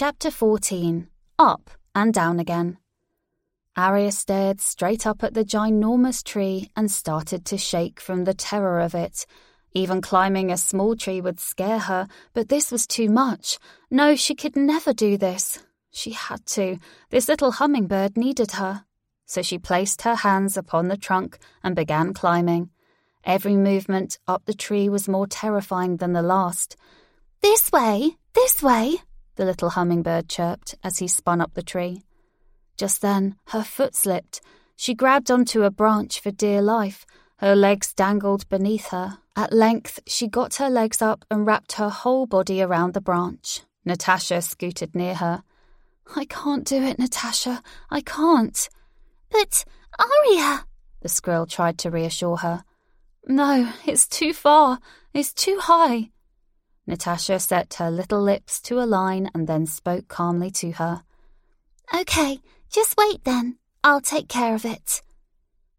Chapter 14 Up and Down Again. Aria stared straight up at the ginormous tree and started to shake from the terror of it. Even climbing a small tree would scare her, but this was too much. No, she could never do this. She had to. This little hummingbird needed her. So she placed her hands upon the trunk and began climbing. Every movement up the tree was more terrifying than the last. This way, this way, the little hummingbird chirped as he spun up the tree. Just then, her foot slipped. She grabbed onto a branch for dear life. Her legs dangled beneath her. At length, she got her legs up and wrapped her whole body around the branch. Natasha scooted near her. I can't do it, Natasha. I can't. But, Aria, the squirrel tried to reassure her. No, it's too far. It's too high. Natasha set her little lips to a line and then spoke calmly to her. Okay, just wait then. I'll take care of it.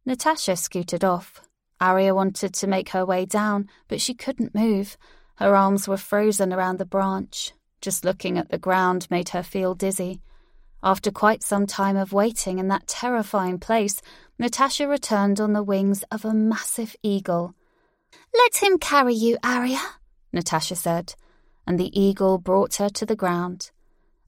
Natasha scooted off. Aria wanted to make her way down, but she couldn't move. Her arms were frozen around the branch. Just looking at the ground made her feel dizzy. After quite some time of waiting in that terrifying place, Natasha returned on the wings of a massive eagle. Let him carry you, Aria, Natasha said, and the eagle brought her to the ground.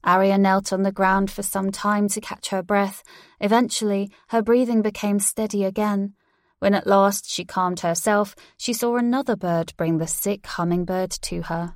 Aria knelt on the ground for some time to catch her breath. Eventually, her breathing became steady again. When at last she calmed herself, she saw another bird bring the sick hummingbird to her.